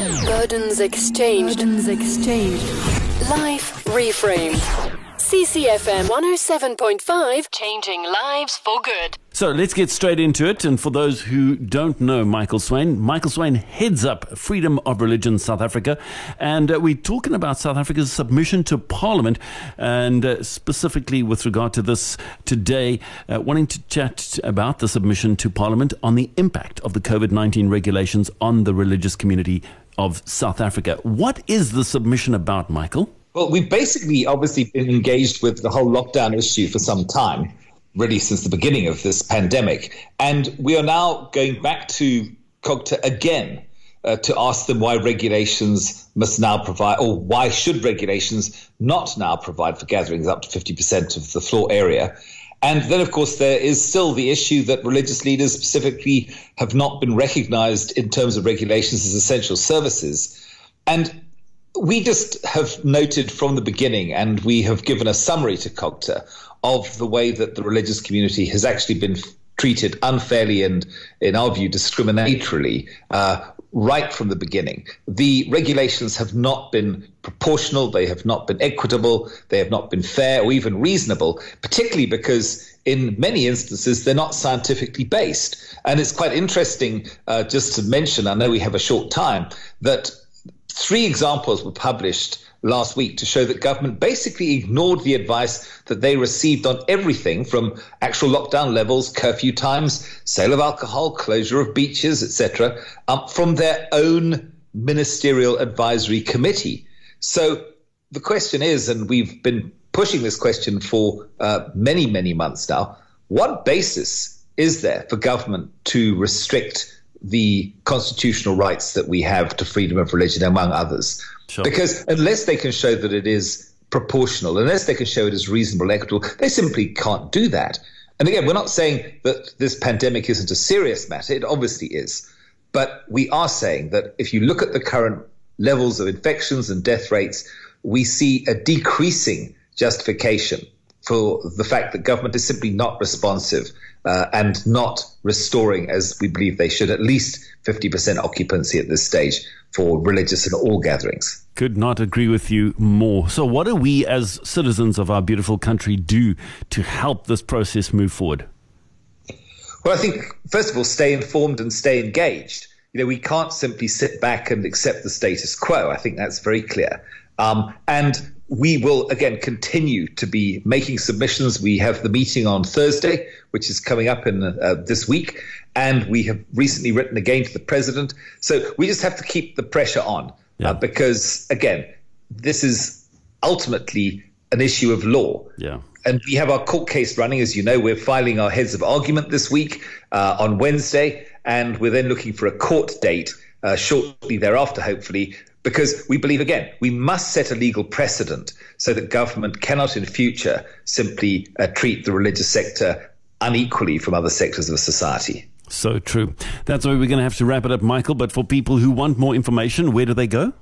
Burdens exchanged. Burdens exchanged. Life reframed. CCFM 107.5, changing lives for good. So let's get straight into it. And for those who don't know Michael Swain, Michael Swain heads up Freedom of Religion South Africa. And uh, we're talking about South Africa's submission to Parliament, and uh, specifically with regard to this today, uh, wanting to chat about the submission to Parliament on the impact of the COVID 19 regulations on the religious community of South Africa. What is the submission about, Michael? Well, we've basically obviously been engaged with the whole lockdown issue for some time, really since the beginning of this pandemic. And we are now going back to COGTA again uh, to ask them why regulations must now provide, or why should regulations not now provide for gatherings up to 50% of the floor area. And then, of course, there is still the issue that religious leaders specifically have not been recognized in terms of regulations as essential services. And we just have noted from the beginning, and we have given a summary to COGTA of the way that the religious community has actually been treated unfairly and, in our view, discriminatorily uh, right from the beginning. The regulations have not been proportional, they have not been equitable, they have not been fair or even reasonable, particularly because in many instances they're not scientifically based. And it's quite interesting uh, just to mention, I know we have a short time, that Three examples were published last week to show that government basically ignored the advice that they received on everything from actual lockdown levels, curfew times, sale of alcohol, closure of beaches, etc., um, from their own ministerial advisory committee. So the question is, and we've been pushing this question for uh, many, many months now, what basis is there for government to restrict the constitutional rights that we have to freedom of religion, among others. Sure. Because unless they can show that it is proportional, unless they can show it is reasonable, equitable, they simply can't do that. And again, we're not saying that this pandemic isn't a serious matter. It obviously is. But we are saying that if you look at the current levels of infections and death rates, we see a decreasing justification for the fact that government is simply not responsive uh, and not restoring, as we believe they should, at least 50% occupancy at this stage for religious and all gatherings. Could not agree with you more. So, what do we as citizens of our beautiful country do to help this process move forward? Well, I think, first of all, stay informed and stay engaged. You know, we can't simply sit back and accept the status quo. I think that's very clear. Um, and we will again continue to be making submissions. We have the meeting on Thursday, which is coming up in uh, this week, and we have recently written again to the president. So we just have to keep the pressure on uh, yeah. uh, because again, this is ultimately an issue of law. Yeah. And we have our court case running, as you know. We're filing our heads of argument this week uh, on Wednesday, and we're then looking for a court date uh, shortly thereafter, hopefully, because we believe again we must set a legal precedent so that government cannot in future simply uh, treat the religious sector unequally from other sectors of society. So true. That's why we're going to have to wrap it up, Michael. But for people who want more information, where do they go?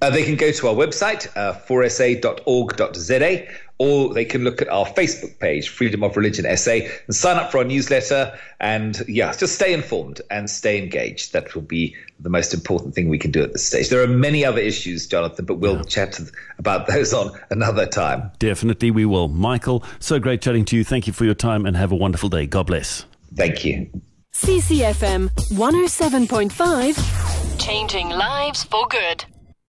Uh, they can go to our website, uh, forsa.org.za, or they can look at our Facebook page, Freedom of Religion SA, and sign up for our newsletter. And yeah, just stay informed and stay engaged. That will be the most important thing we can do at this stage. There are many other issues, Jonathan, but we'll yeah. chat about those on another time. Definitely, we will. Michael, so great chatting to you. Thank you for your time and have a wonderful day. God bless. Thank you. CCFM 107.5, changing lives for good.